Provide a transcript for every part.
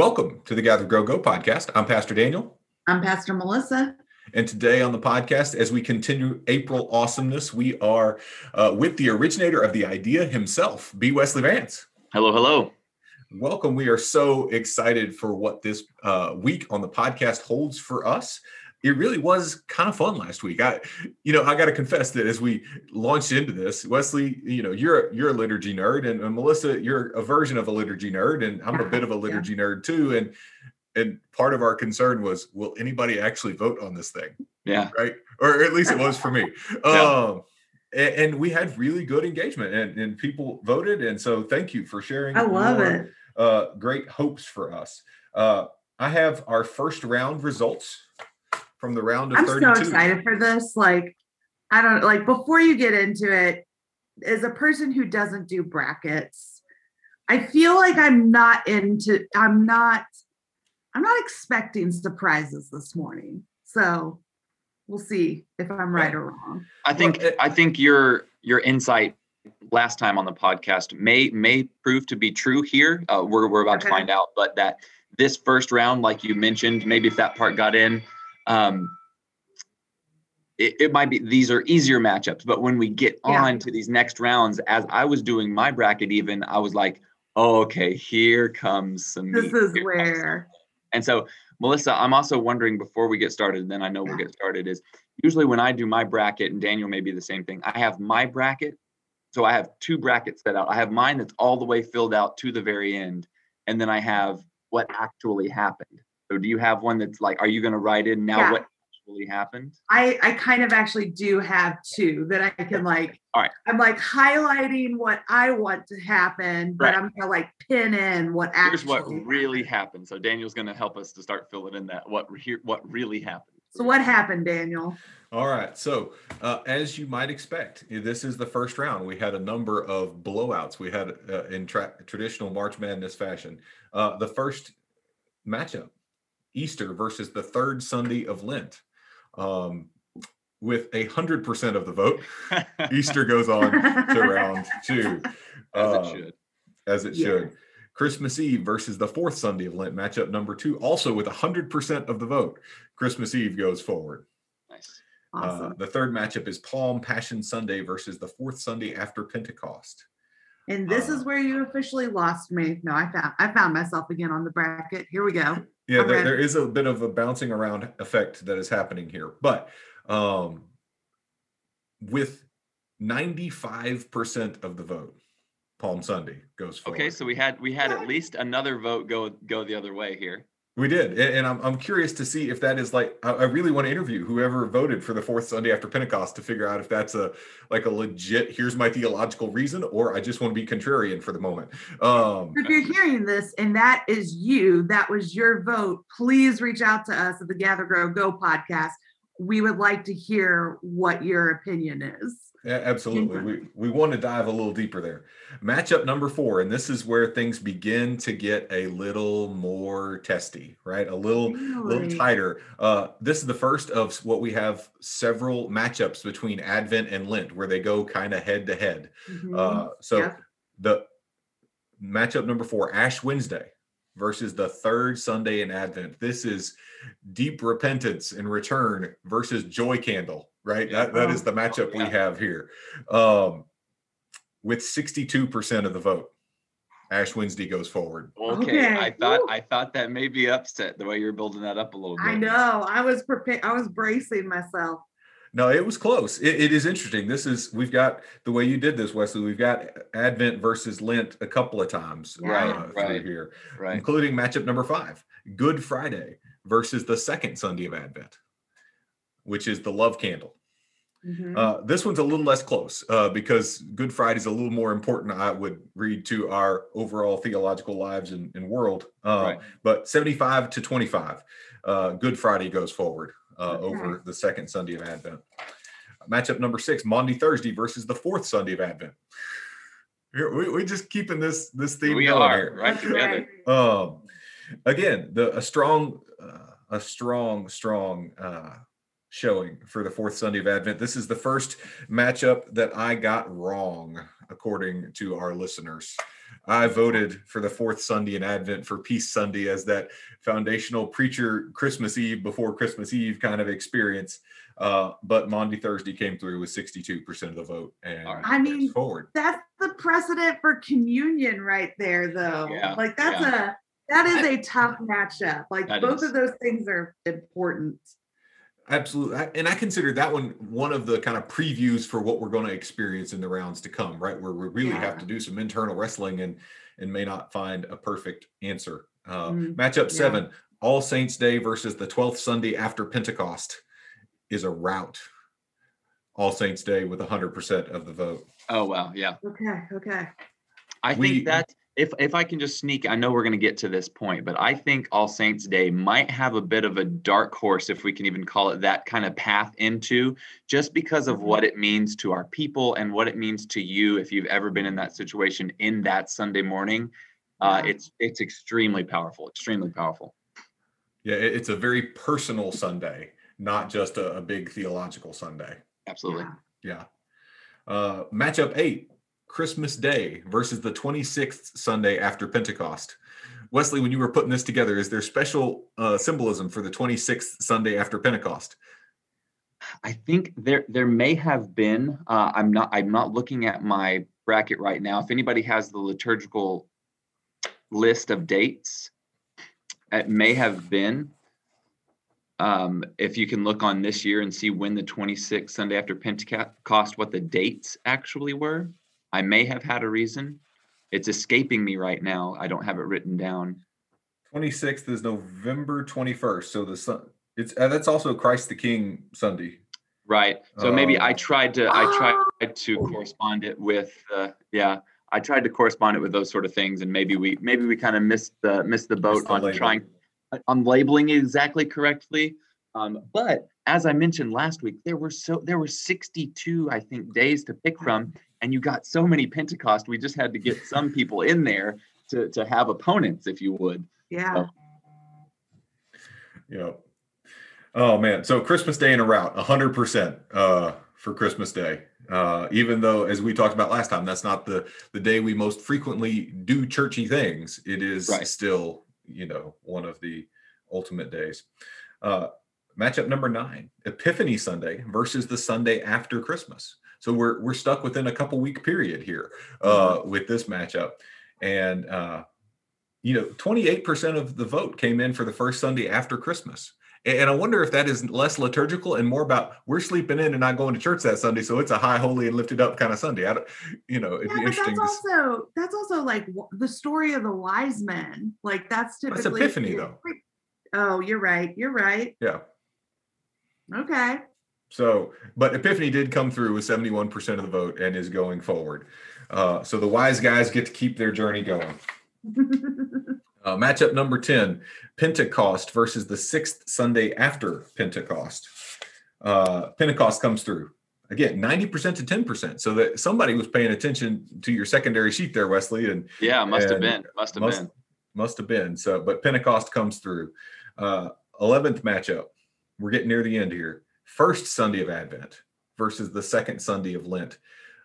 Welcome to the Gather Grow Go podcast. I'm Pastor Daniel. I'm Pastor Melissa. And today on the podcast, as we continue April awesomeness, we are uh, with the originator of the idea himself, B. Weslee Vance. Hello, hello. Welcome. We are so excited for what this uh, week on the podcast holds for us it really was kind of fun last week. I, you know, I got to confess that as we launched into this, Weslee, you know, you're a, you're a liturgy nerd, and, and Melissa, you're a version of a liturgy nerd, and I'm a bit of a liturgy yeah. nerd too. And and part of our concern was, will anybody actually vote on this thing? Yeah, right, or at least it was for me. yeah. Um, and, and, we had really good engagement, and, and people voted, and so thank you for sharing. I love your, it. Uh, great hopes for us. Uh, I have our first round results from the round of I'm 32. so excited for this. Like, I don't like before you get into it, as a person who doesn't do brackets, I feel like I'm not into, I'm not, I'm not expecting surprises this morning. So we'll see if I'm right or wrong. I think I think your your insight last time on the podcast may may prove to be true here. Uh, we're we're about okay. to find out, but that this first round, like you mentioned, maybe if that part got in, um, it, it, might be these are easier matchups, but when we get yeah. on to these next rounds, as I was doing my bracket, even I was like, oh, okay, here comes some. This is where. And so, Melissa, I'm also wondering before we get started, then I know we'll get started. Is usually when I do my bracket, and Daniel may be the same thing. I have my bracket, so I have two brackets set out. I have mine that's all the way filled out to the very end, and then I have what actually happened. So do you have one that's like, are you going to write in now yeah. what actually happened? I, I kind of actually do have two that I can like, all right. I'm like highlighting what I want to happen, but right. I'm going to like pin in what actually Here's what happened. really happened. So Daniel's going to help us to start filling in that, what, here, what really happened. So what happened, Daniel? All right. So, uh, as you might expect, this is the first round. We had a number of blowouts. We had uh, in tra- traditional March Madness fashion. Uh, the first matchup Easter versus the third Sunday of Lent. Um, with a hundred percent of the vote, Easter goes on to round two. As it um, should. As it yeah. should. Christmas Eve versus the fourth Sunday of Lent, matchup number two, also with a 100% of the vote. Christmas Eve goes forward. Nice. Uh, awesome. Uh, the third matchup is Palm Passion Sunday versus the fourth Sunday after Pentecost. And this uh, is where you officially lost me. No, I found I found myself again on the bracket. Here we go. Yeah, there, there is a bit of a bouncing around effect that is happening here. But um, with 95% of the vote, Palm Sunday goes forward. Okay, so we had we had at least another vote go go the other way here. We did, and I'm I'm curious to see if that is like I really want to interview whoever voted for the fourth Sunday after Pentecost to figure out if that's a like a legit here's my theological reason or I just want to be contrarian for the moment. Um, if you're hearing this and that is you, that was your vote, please reach out to us at the Gather Grow Go podcast. We would like to hear what your opinion is. Yeah, absolutely. We we want to dive a little deeper there. Matchup number four, and this is where things begin to get a little more testy, right? A little really? little tighter. Uh, this is the first of what we have several matchups between Advent and Lent where they go kind of head to head. Mm-hmm. Uh, so yeah. the matchup number four, Ash Wednesday versus the third Sunday in Advent. This is deep repentance and return versus joy candle right? Yeah. That, that is the matchup oh, yeah. we have here. Um, with 62% of the vote, Ash Wednesday goes forward. Okay. okay. I thought I thought that may be upset the way you're building that up a little bit. I know. I was prepared. I was bracing myself. No, it was close. It, it is interesting. This is we've got the way you did this, Weslee. We've got Advent versus Lent a couple of times right, uh, right, here, right. including matchup number five, Good Friday versus the second Sunday of Advent which is the love candle. Mm-hmm. Uh, this one's a little less close uh, because Good Friday is a little more important, I would read, to our overall theological lives and, and world. Uh, right. But 75 to 25, uh, Good Friday goes forward uh, over the second Sunday of Advent. Matchup number six, Maundy Thursday versus the fourth Sunday of Advent. We, we just keeping this this theme we going are, here. right together. Um, again, the a strong, uh, a strong, strong showing for the fourth Sunday of Advent. This is the first matchup that I got wrong, according to our listeners. I voted for the fourth Sunday in Advent for Peace Sunday as that foundational preacher Christmas Eve before Christmas Eve kind of experience. Uh, but Maundy Thursday came through with 62% of the vote. And right. I mean, forward. That's the precedent for communion right there, though. Yeah, like that's yeah. a that is a tough matchup. Like both is. of those things are important. Absolutely. And I consider that one one of the kind of previews for what we're going to experience in the rounds to come, right? Where we really yeah. have to do some internal wrestling and and may not find a perfect answer. Uh, mm, matchup seven, yeah. All Saints Day versus the 12th Sunday after Pentecost is a rout. All Saints Day with 100% of the vote. Oh, wow. Yeah. Okay. Okay. I we, think that if if I can just sneak, I know we're going to get to this point, but I think All Saints Day might have a bit of a dark horse, if we can even call it that kind of path into, just because of what it means to our people and what it means to you if you've ever been in that situation in that Sunday morning. Uh, it's it's extremely powerful, extremely powerful. Yeah, it's a very personal Sunday, not just a, a big theological Sunday. Absolutely. Yeah. Uh, matchup eight Christmas Day versus the 26th Sunday after Pentecost. Weslee, when you were putting this together, is there special uh, symbolism for the 26th Sunday after Pentecost? I think there there may have been. Uh, I'm not I'm not looking at my bracket right now. If anybody has the liturgical list of dates, it may have been. Um, if you can look on this year and see when the 26th Sunday after Pentecost, what the dates actually were. I may have had a reason. It's escaping me right now. I don't have it written down. 26th is November 21st. So the sun it's uh, that's also Christ the King Sunday. Right. So uh, maybe I tried to I tried to correspond it with uh, yeah, I tried to correspond it with those sort of things and maybe we maybe we kind of missed the missed the boat missed the on label. trying on labeling it exactly correctly. Um, but as I mentioned last week, there were so there were 62, I think, days to pick from, and you got so many Pentecost. We just had to get some people in there to to have opponents, if you would. Yeah. So. Yeah. Oh man. So Christmas Day in a route, hundred uh, percent for Christmas Day. Uh, even though, as we talked about last time, that's not the the day we most frequently do churchy things. It is right. still, you know, one of the ultimate days. Uh, matchup number nine, Epiphany Sunday versus the Sunday after Christmas. So we're we're stuck within a couple week period here uh, mm-hmm. with this matchup, and uh, you know, 28% of the vote came in for the first Sunday after Christmas. And I wonder if that is less liturgical and more about we're sleeping in and not going to church that Sunday, so it's a high, holy, and lifted up kind of Sunday. I don't, you know, it'd yeah, be interesting. That's also that's also like the story of the wise men. Like that's typically that's Epiphany though. Oh, you're right. You're right. Yeah. Okay. So, but Epiphany did come through with 71% of the vote and is going forward. Uh, so the wise guys get to keep their journey going. uh, matchup number 10 Pentecost versus the sixth Sunday after Pentecost. Uh, Pentecost comes through. Again, 90% to 10%. So that somebody was paying attention to your secondary sheet there, Weslee. And yeah, must and have been. Must have must, been. Must have been. So, but Pentecost comes through. Uh, 11th matchup. We're getting near the end here first Sunday of Advent versus the second Sunday of Lent.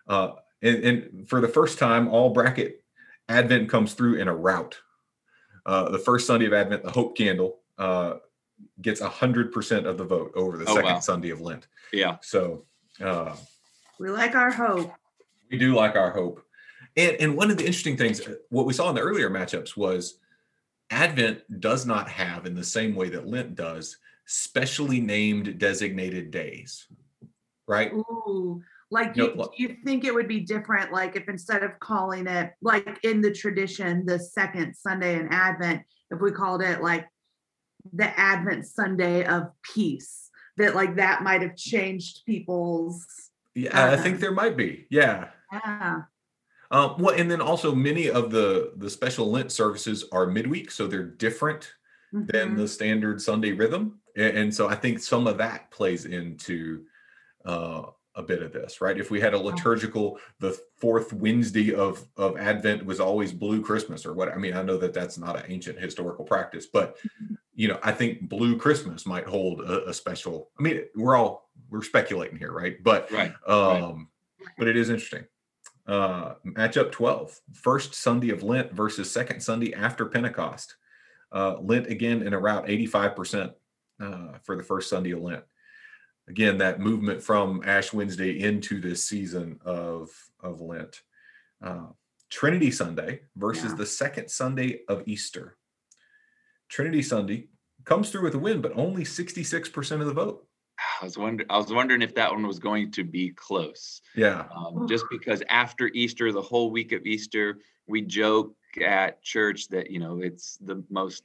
Uh, and, and, for the first time, all bracket Advent comes through in a route. Uh, the first Sunday of Advent, the Hope Candle, uh, gets 100% of the vote over the oh, second wow. Sunday of Lent. Yeah. So uh, we like our hope. We do like our hope. And, and one of the interesting things, uh, what we saw in the earlier matchups was Advent does not have, in the same way that Lent does, specially named designated days, right? Ooh, like you, no, you think it would be different, like if instead of calling it like in the tradition, the second Sunday in Advent, if we called it like the Advent Sunday of peace, that like that might have changed people's. Yeah, uh, I think there might be. Yeah. Yeah. Um, well, and then also many of the the special Lent services are midweek, so they're different mm-hmm. than the standard Sunday rhythm and, so I think some of that plays into uh, a bit of this, right? If we had a liturgical, the fourth Wednesday of of Advent was always Blue Christmas or what? I mean, I know that that's not an ancient historical practice, but you know, I think Blue Christmas might hold a, a special. I mean, we're all we're speculating here, right? But right, um, right. but it is interesting. Uh, matchup 12, first Sunday of Lent versus second Sunday after Pentecost. Uh, Lent again in around 85% uh, for the first Sunday of Lent. Again, that movement from Ash Wednesday into this season of, of Lent. Uh, Trinity Sunday versus yeah. the second Sunday of Easter. Trinity Sunday comes through with a win, but only 66% of the vote. I was wondering. I was wondering if that one was going to be close. Yeah. Um, just because after Easter, the whole week of Easter, we joke at church that you know it's the most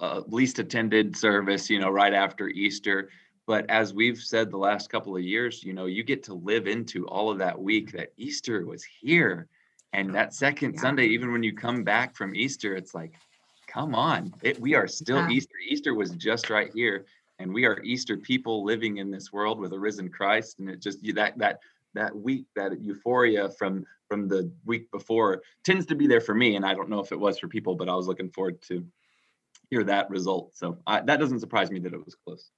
uh, least attended service. You know, right after Easter. But as we've said the last couple of years, you know, you get to live into all of that week that Easter was here, and that second yeah. Sunday, even when you come back from Easter, it's like, come on, it, we are still yeah. Easter. Easter was just right here and we are Easter people living in this world with a risen Christ. And it just that that that week, that euphoria from from the week before tends to be there for me. And I don't know if it was for people, but I was looking forward to hear that result. So I, that doesn't surprise me that it was close.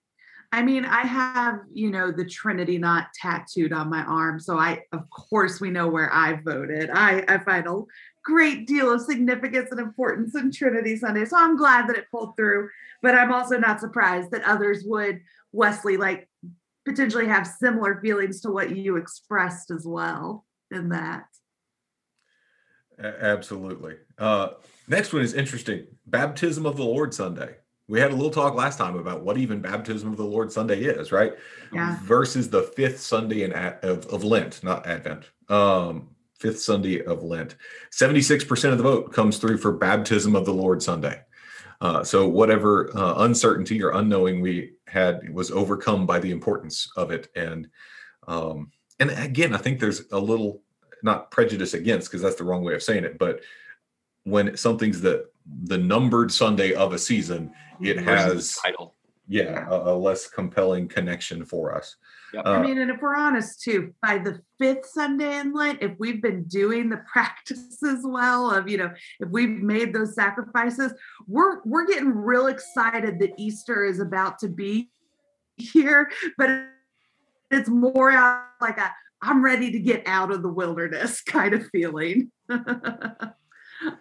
I mean, I have, you know, the Trinity knot tattooed on my arm. So I, of course, we know where I voted. I, I find a great deal of significance and importance in Trinity Sunday. So I'm glad that it pulled through but I'm also not surprised that others would, Weslee, like potentially have similar feelings to what you expressed as well in that. Absolutely. Uh, next one is interesting Baptism of the Lord Sunday. We had a little talk last time about what even Baptism of the Lord Sunday is, right? Yeah. Versus the fifth Sunday in of, of Lent, not Advent. Um, fifth Sunday of Lent. 76% of the vote comes through for Baptism of the Lord Sunday. Uh, so whatever uh, uncertainty or unknowing we had was overcome by the importance of it. And um, and again, I think there's a little not prejudice against because that's the wrong way of saying it, but when something's the the numbered Sunday of a season, it has title. Yeah, a, a less compelling connection for us. Yep. Uh, I mean, and if we're honest too, by the fifth Sunday in Lent, if we've been doing the practices well of, you know, if we've made those sacrifices, we're we're getting real excited that Easter is about to be here, but it's more out like a I'm ready to get out of the wilderness kind of feeling.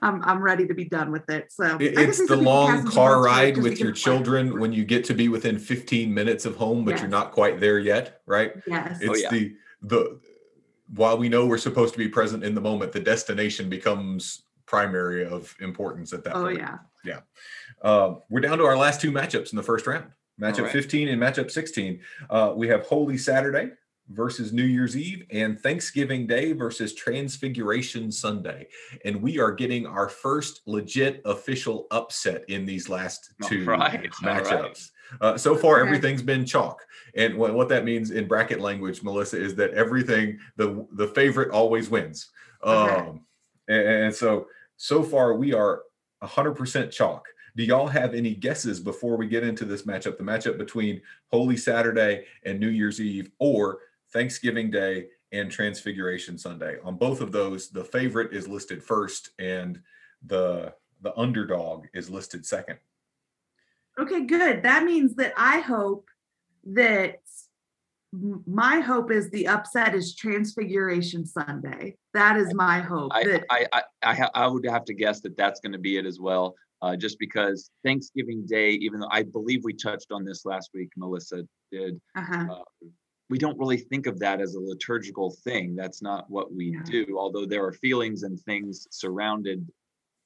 I'm I'm ready to be done with it. So it's the long car ride with your children when you get to be within 15 minutes of home, but yes. you're not quite there yet, right? Yes. It's oh, yeah. the the while we know we're supposed to be present in the moment, the destination becomes primary of importance at that oh, point. yeah. Yeah. Uh, we're down to our last two matchups in the first round. Matchup right. 15 and matchup 16. Uh, we have Holy Saturday versus New Year's Eve and Thanksgiving Day versus Transfiguration Sunday. And we are getting our first legit official upset in these last two right. matchups. Right. Uh, so far, everything's been chalk. And what, what that means in bracket language, Melissa, is that everything, the, the favorite always wins. Okay. Um, and, and so, so far, we are 100% chalk. Do y'all have any guesses before we get into this matchup? The matchup between Holy Saturday and New Year's Eve, or Thanksgiving Day, and Transfiguration Sunday. On both of those, the favorite is listed first and the the underdog is listed second. Okay, good. That means that I hope that my hope is the upset is Transfiguration Sunday. That is my hope. I that- I I, I, ha- I would have to guess that that's going to be it as well. Uh, just because Thanksgiving Day, even though I believe we touched on this last week, Melissa did. Uh-huh. Uh, we don't really think of that as a liturgical thing. That's not what we yeah. do, although there are feelings and things surrounded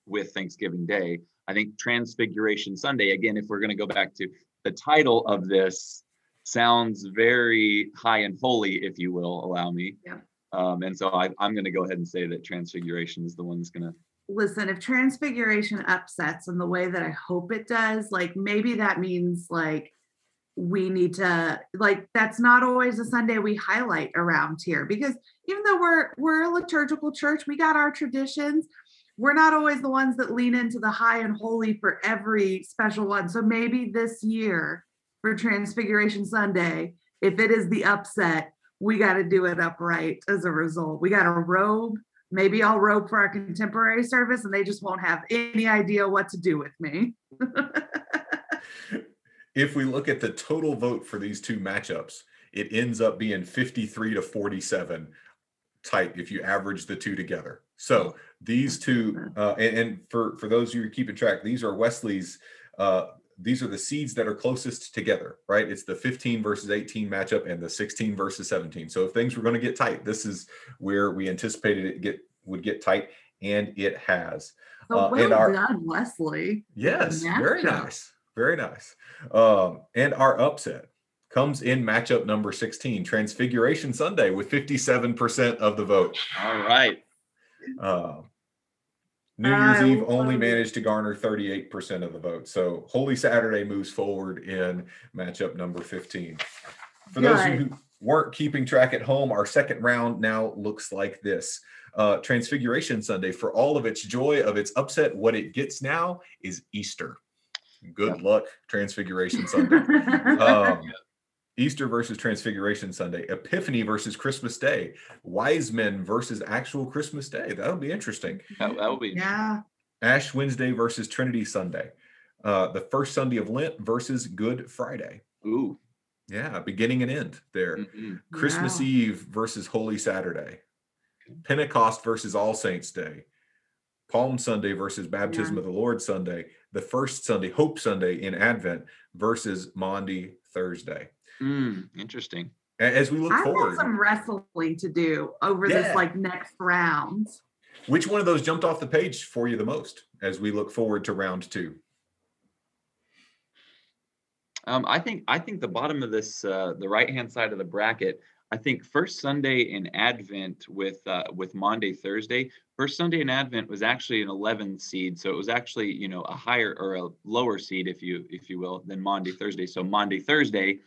with Thanksgiving Day. I think Transfiguration Sunday, again, if we're going to go back to the title of this, sounds very high and holy, if you will allow me. Yeah. Um, and so I, I'm going to go ahead and say that Transfiguration is the one that's going to. Listen, if Transfiguration upsets in the way that I hope it does, like maybe that means like we need to like that's not always a sunday we highlight around here because even though we're we're a liturgical church we got our traditions we're not always the ones that lean into the high and holy for every special one. So maybe this year for transfiguration sunday if it is the upset we got to do it upright as a result. We got a robe. Maybe i'll robe for our contemporary service and they just won't have any idea what to do with me if we look at the total vote for these two matchups, it ends up being 53 to 47. tight if you average the two together. So these two, uh, and, and, for for those of you keeping track, these are Weslee's. Uh, these are the seeds that are closest together, right? It's the 15 versus 18 matchup and the 16 versus 17. So if things were going to get tight, this is where we anticipated it get would get tight, and it has. So uh, well our, done, Weslee. Yes, very nice, very nice. Um, and our upset comes in matchup number 16, Transfiguration Sunday, with 57% of the vote. All right. Uh, New Year's Eve only managed to garner 38% of the vote. So Holy Saturday moves forward in matchup number 15. For those of you who weren't keeping track at home, our second round now looks like this. Uh, Transfiguration Sunday, for all of its joy of its upset, what it gets now is Easter. Good luck, Transfiguration Sunday. um, Easter versus Transfiguration Sunday, Epiphany versus Christmas Day, Wise Men versus actual Christmas Day. That'll be interesting. That, will be yeah. Ash Wednesday versus Trinity Sunday, uh, the first Sunday of Lent versus Good Friday. Ooh, yeah, beginning and end there. Mm-hmm. Christmas wow. Eve versus Holy Saturday, Pentecost versus All Saints Day, Palm Sunday versus Baptism yeah. of the Lord Sunday, the first Sunday, Hope Sunday in Advent versus Maundy Thursday. Mm, interesting. As we look I forward, have some wrestling to do over yeah. this like next round. Which one of those jumped off the page for you the most as we look forward to round two? Um, I think I think the bottom of this, uh, the right hand side of the bracket, I think first Sunday in Advent with uh, with Maundy Thursday. First Sunday in Advent was actually an 11 seed, so it was actually you know a higher or a lower seed, if you if you will, than Maundy Thursday. So Maundy Thursday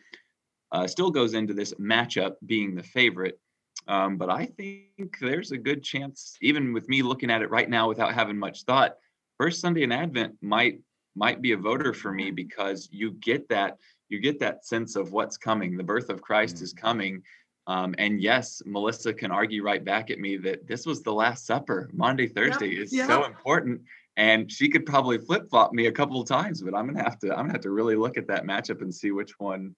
uh, still goes into this matchup being the favorite. Um, but I think there's a good chance, even with me looking at it right now without having much thought, first Sunday in Advent might might be a voter for me because you get that you get that sense of what's coming. The birth of Christ mm-hmm. is coming. Um, and yes, Melissa can argue right back at me that this was the Last Supper. Maundy, Thursday is so important, and she could probably flip flop me a couple of times. But I'm gonna have to I'm gonna have to really look at that matchup and see which one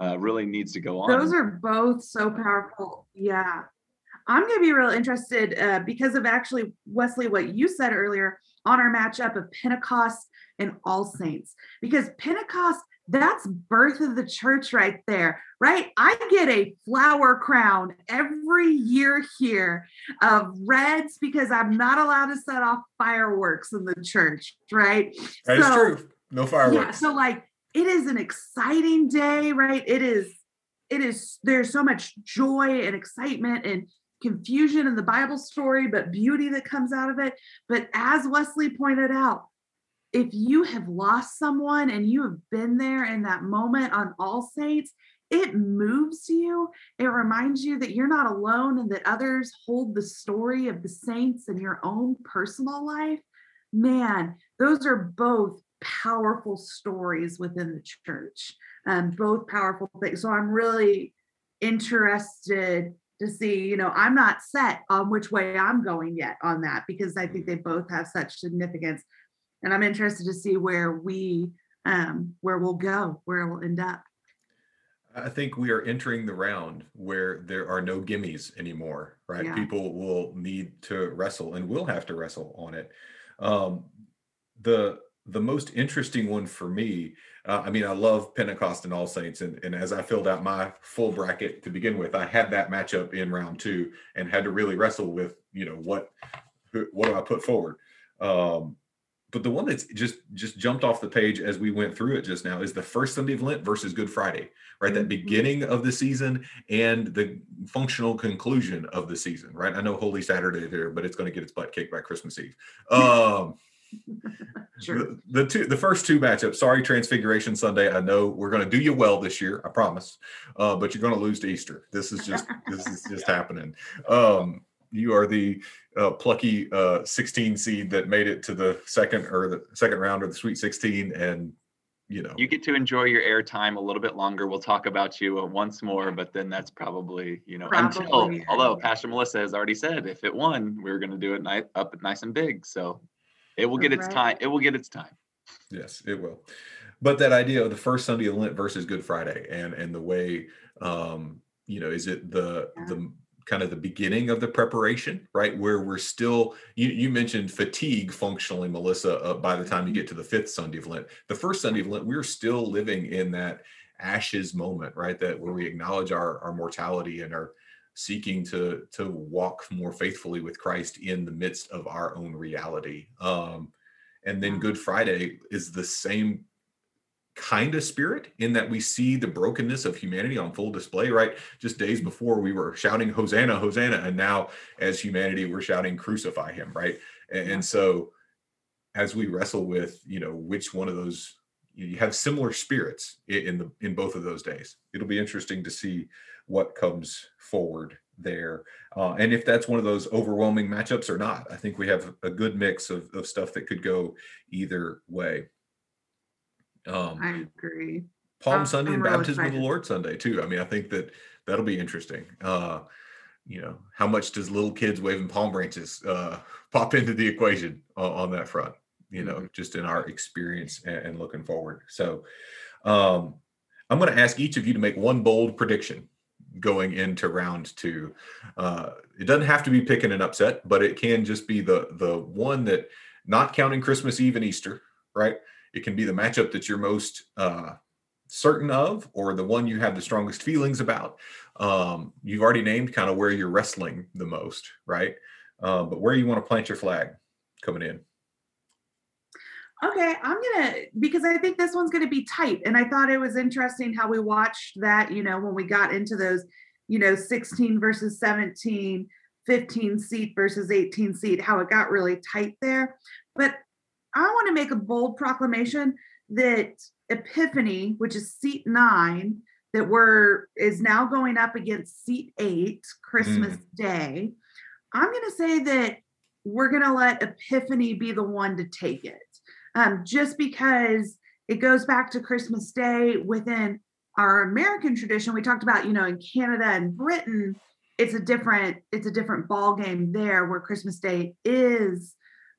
uh, really needs to go on. Those are both so powerful. Yeah. I'm going to be real interested uh, because of actually, Weslee, what you said earlier on our matchup of Pentecost and All Saints. Because Pentecost, that's birth of the church right there, right? I get a flower crown every year here of reds because I'm not allowed to set off fireworks in the church, right? That so, true. No fireworks. Yeah, so like it is an exciting day, right? It is, it is, there's so much joy and excitement and confusion in the Bible story, but beauty that comes out of it. But as Weslee pointed out, if you have lost someone and you have been there in that moment on All Saints, it moves you. It reminds you that you're not alone and that others hold the story of the saints in your own personal life. Man, those are both powerful stories within the church, um, both powerful things. So I'm really interested to see, you know, I'm not set on which way I'm going yet on that because I think they both have such significance. And I'm interested to see where we, um, where we'll go, where we'll end up. I think we are entering the round where there are no gimmies anymore, right? Yeah. People will need to wrestle and will have to wrestle on it. Um, the the most interesting one for me, uh, I mean, I love Pentecost and All Saints, and, and as I filled out my full bracket to begin with, I had that matchup in round two and had to really wrestle with, you know, what what do I put forward. Um, but the one that's just just jumped off the page as we went through it just now is the first Sunday of Lent versus Good Friday, right? Mm-hmm. That beginning of the season and the functional conclusion of the season, right? I know Holy Saturday there, but it's going to get its butt kicked by Christmas Eve. Um, sure. The, the, two, the first two matchups. Sorry, Transfiguration Sunday. I know we're going to do you well this year. I promise. Uh, but you're going to lose to Easter. This is just this is just happening. Um, you are the uh, plucky uh, 16 seed that made it to the second or the second round of the Sweet 16, and you know you get to enjoy your airtime a little bit longer. We'll talk about you uh, once more, but then that's probably you know probably, until although Pastor Melissa has already said if it won, we are going to do it ni- up nice and big. So it will get its time. It will get its time. Yes, it will. But that idea of the first Sunday of Lent versus Good Friday and and the way um, you know, is it the the kind of the beginning of the preparation, right? Where we're still, you, you mentioned fatigue functionally, Melissa, uh, by the time you get to the fifth Sunday of Lent. The first Sunday of Lent, we're still living in that ashes moment, right? That where we acknowledge our, our mortality and are seeking to, to walk more faithfully with Christ in the midst of our own reality. Um, and then Good Friday is the same kind of spirit in that we see the brokenness of humanity on full display right? Just days before we were shouting hosanna hosanna and now as humanity we're shouting crucify him right? And, and so as we wrestle with you know which one of those you have similar spirits in the in both of those days. It'll be interesting to see what comes forward there uh, and if that's one of those overwhelming matchups or not. I think we have a good mix of, of stuff that could go either way um, I agree. Palm um, Sunday and really Baptism excited. of the Lord Sunday too. I mean, I think that that'll be interesting. Uh, you know, how much does little kids waving palm branches uh, pop into the equation on, on that front? You know, mm-hmm. just in our experience and, and looking forward. So, um, I'm going to ask each of you to make one bold prediction going into round two. Uh, it doesn't have to be picking an upset, but it can just be the the one that, not counting Christmas Eve and Easter, right? It can be the matchup that you're most uh, certain of or the one you have the strongest feelings about. Um, you've already named kind of where you're wrestling the most, right? Uh, but where you want to plant your flag coming in. Okay, I'm gonna because I think this one's gonna be tight, and I thought it was interesting how we watched that. You know, when we got into those, you know, 16 versus 17, 15 seat versus 18 seat, how it got really tight there. But I want to make a bold proclamation that Epiphany, which is seat nine, that we're is now going up against seat eight, Christmas mm. Day. I'm going to say that we're going to let Epiphany be the one to take it, um, just because it goes back to Christmas Day within our American tradition. We talked about, you know, in Canada and Britain, it's a different it's a different ball game there, where Christmas Day is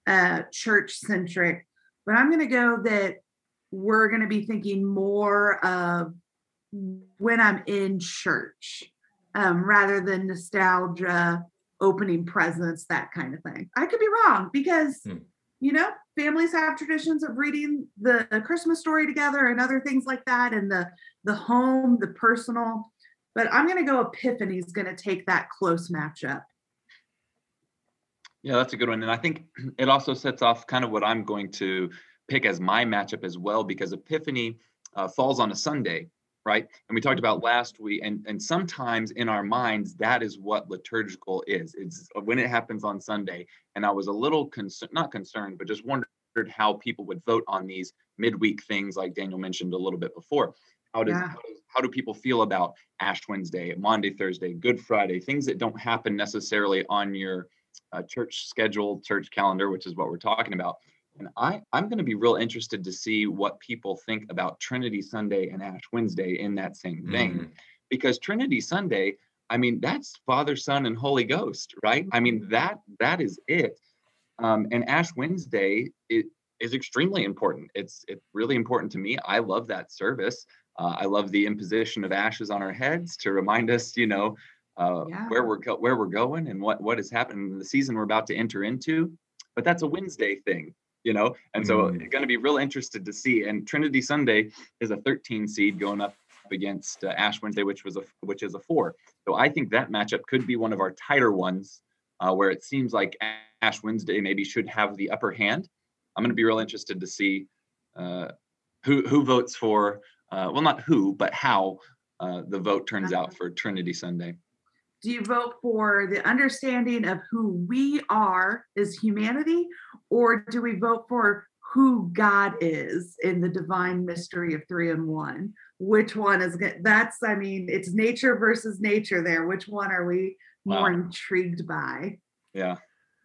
uh, church centric, but I'm going to go that we're going to be thinking more of when I'm in church um, rather than nostalgia, opening presents, that kind of thing. I could be wrong because, hmm. you know, families have traditions of reading the Christmas story together and other things like that, and the the home, the personal. But I'm going to go Epiphany is going to take that close matchup. Yeah, that's a good one. And I think it also sets off kind of what I'm going to pick as my matchup as well, because Epiphany uh, falls on a Sunday, right? And we talked about last week, and, and sometimes in our minds, that is what liturgical is. It's when it happens on Sunday. And I was a little concerned, not concerned, but just wondered how people would vote on these midweek things, like Daniel mentioned a little bit before. How does, yeah. how does how do people feel about Ash Wednesday, Maundy, Thursday, Good Friday, things that don't happen necessarily on your uh, church schedule, church calendar, which is what we're talking about. And I, I'm going to be real interested to see what people think about Trinity Sunday and Ash Wednesday in that same vein. Mm-hmm. Because Trinity Sunday, I mean, that's Father, Son, and Holy Ghost, right? I mean, that that is it. Um, and Ash Wednesday it is extremely important. It's it's really important to me. I love that service. Uh, I love the imposition of ashes on our heads to remind us, you know, uh, yeah. where we're go- where we're going and what what is happening in the season we're about to enter into. But that's a Wednesday thing, you know, and so mm. going to be real interested to see. And Trinity Sunday is a 13 seed going up against uh, Ash Wednesday, which was a which is a four. So I think that matchup could be one of our tighter ones, uh, where it seems like Ash Wednesday maybe should have the upper hand. I'm going to be real interested to see uh, who who votes for. Uh, well, not who, but how uh, the vote turns out for Trinity Sunday do you vote for the understanding of who we are as humanity? Or do we vote for who god is in the divine mystery of three and one? Which one is good that's i mean it's nature versus nature there. Which one are we wow. more intrigued by? Yeah.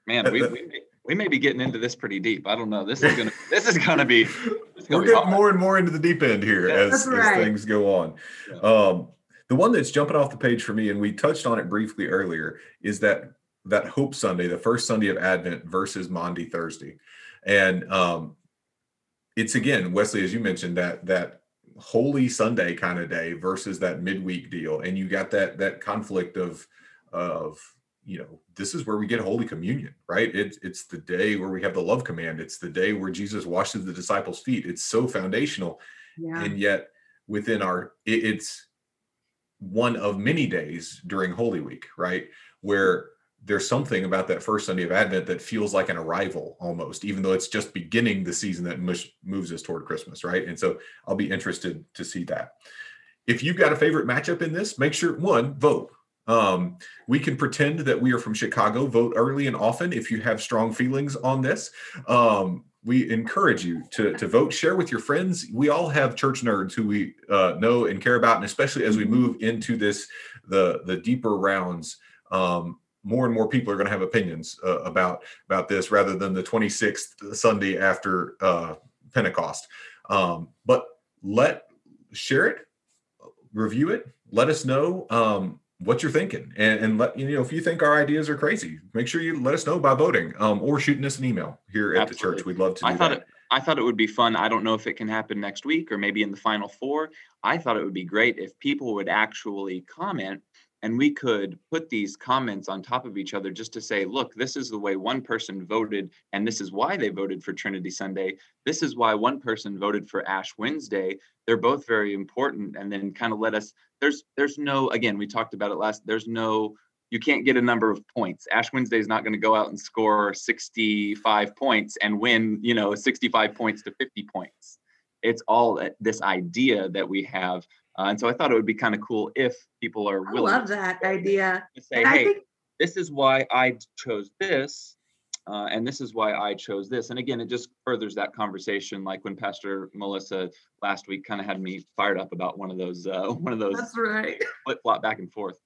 Man we, we, we may be getting into this pretty deep. I don't know. This is gonna this is gonna be we're getting more and more into the deep end here yeah, as, right. as things go on. Yeah. um the one that's jumping off the page for me, and we touched on it briefly earlier, is that that Hope Sunday, the first Sunday of Advent versus Maundy Thursday, and um, it's again Weslee, as you mentioned, that that Holy Sunday kind of day versus that midweek deal, and you got that that conflict of of you know this is where we get holy communion right? It's it's the day where we have the love command. It's the day where jesus washes the disciples feet. It's so foundational. Yeah. and yet within our it, it's one of many days during holy week right where there's something about that first sunday of advent that feels like an arrival almost even though it's just beginning the season that moves us toward christmas right and so i'll be interested to see that if you've got a favorite matchup in this make sure one vote um, we can pretend that we are from Chicago. Vote early and often if you have strong feelings on this. Um, we encourage you to, to vote. Share with your friends. We all have church nerds who we uh, know and care about, and especially as we mm-hmm. move into this the the deeper rounds. Um, more and more people are going to have opinions uh, about about this rather than the 26th Sunday after uh, Pentecost. Um, but let share it, review it, let us know. Um, what you're thinking and, and let you know if you think our ideas are crazy make sure you let us know by voting um, or shooting us an email here at Absolutely. the church we'd love to i thought that. it i thought it would be fun i don't know if it can happen next week or maybe in the final four i thought it would be great if people would actually comment and we could put these comments on top of each other just to say look this is the way one person voted and this is why they voted for trinity sunday. This is why one person voted for ash wednesday. They're both very important. And then kind of let us there's there's no again we talked about it last there's no you can't get a number of points. Ash wednesday is not going to go out and score 65 points and win you know 65 points to 50 points. It's all uh, this idea that we have uh, and so I thought it would be kind of cool if people are willing. I love that idea. To say, and hey, think... this is why I chose this, uh, and this is why I chose this. And again, it just furthers that conversation. Like when Pastor Melissa last week kind of had me fired up about one of those, uh, one of those. That's right. Flip flop back and forth.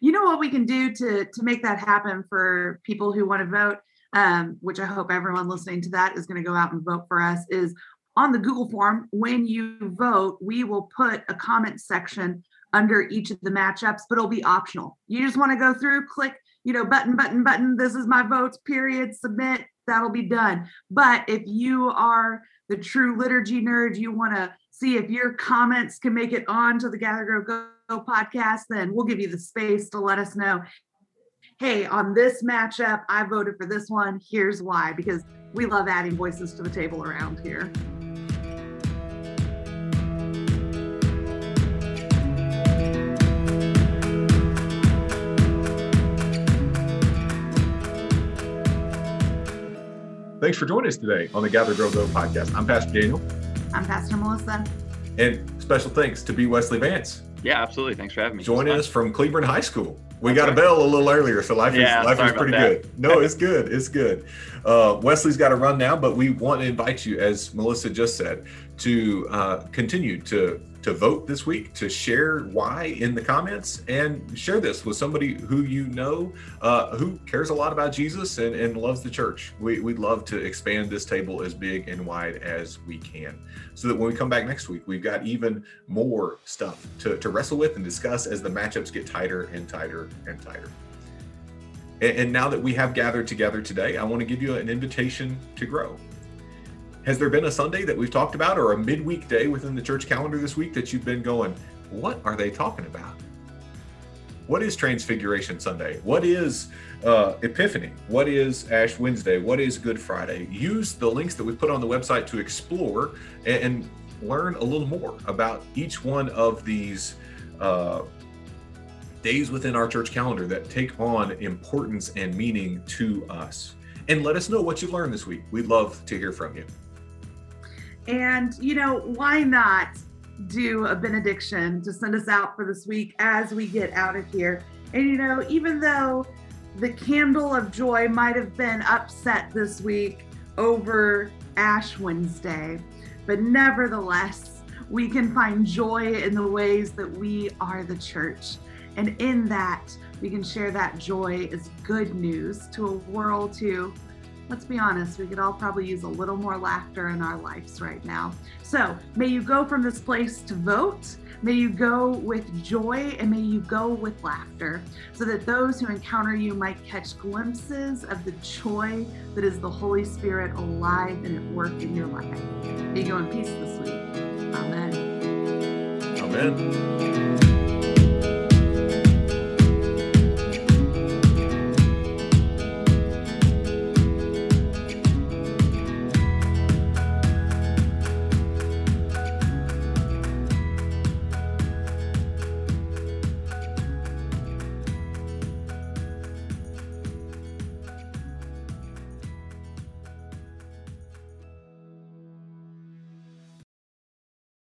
You know what we can do to to make that happen for people who want to vote, um, which I hope everyone listening to that is going to go out and vote for us. Is on the Google form, when you vote, we will put a comment section under each of the matchups, but it'll be optional. You just want to go through, click, you know, button, button, button. This is my votes, period, submit. That'll be done. But if you are the true liturgy nerd, you want to see if your comments can make it on to the Gather Grow Go podcast, then we'll give you the space to let us know. Hey, on this matchup, I voted for this one. Here's why, because we love adding voices to the table around here. Thanks for joining us today on the Gather Grow Go podcast. I'm Pastor Daniel. I'm Pastor Melissa. And special thanks to B. Weslee Vance. Yeah, absolutely. Thanks for having me. Joining us from Cleburne High School. We got a bell a little earlier, so life yeah, is life is pretty good. No, it's good. It's good. Uh, Weslee's got to run now, but we want to invite you, as Melissa just said, to uh, continue to to vote this week, to share why in the comments, and share this with somebody who you know uh, who cares a lot about Jesus and, and loves the church. We, we'd love to expand this table as big and wide as we can so that when we come back next week, we've got even more stuff to, to wrestle with and discuss as the matchups get tighter and tighter and tighter. And, and now that we have gathered together today, I want to give you an invitation to grow. Has there been a Sunday that we've talked about or a midweek day within the church calendar this week that you've been going, what are they talking about? What is Transfiguration Sunday? What is uh, Epiphany? What is Ash Wednesday? What is Good Friday? Use the links that we put on the website to explore and, and learn a little more about each one of these uh, days within our church calendar that take on importance and meaning to us. And let us know what you've learned this week. We'd love to hear from you. And, you know, why not do a benediction to send us out for this week as we get out of here? And, you know, even though the candle of joy might have been upset this week over Ash Wednesday, but nevertheless, we can find joy in the ways that we are the church. And in that, we can share that joy as good news to a world who let's be honest, we could all probably use a little more laughter in our lives right now. So may you go from this place to vote. May you go with joy and may you go with laughter so that those who encounter you might catch glimpses of the joy that is the Holy Spirit alive and at work in your life. May you go in peace this week. Amen. Amen.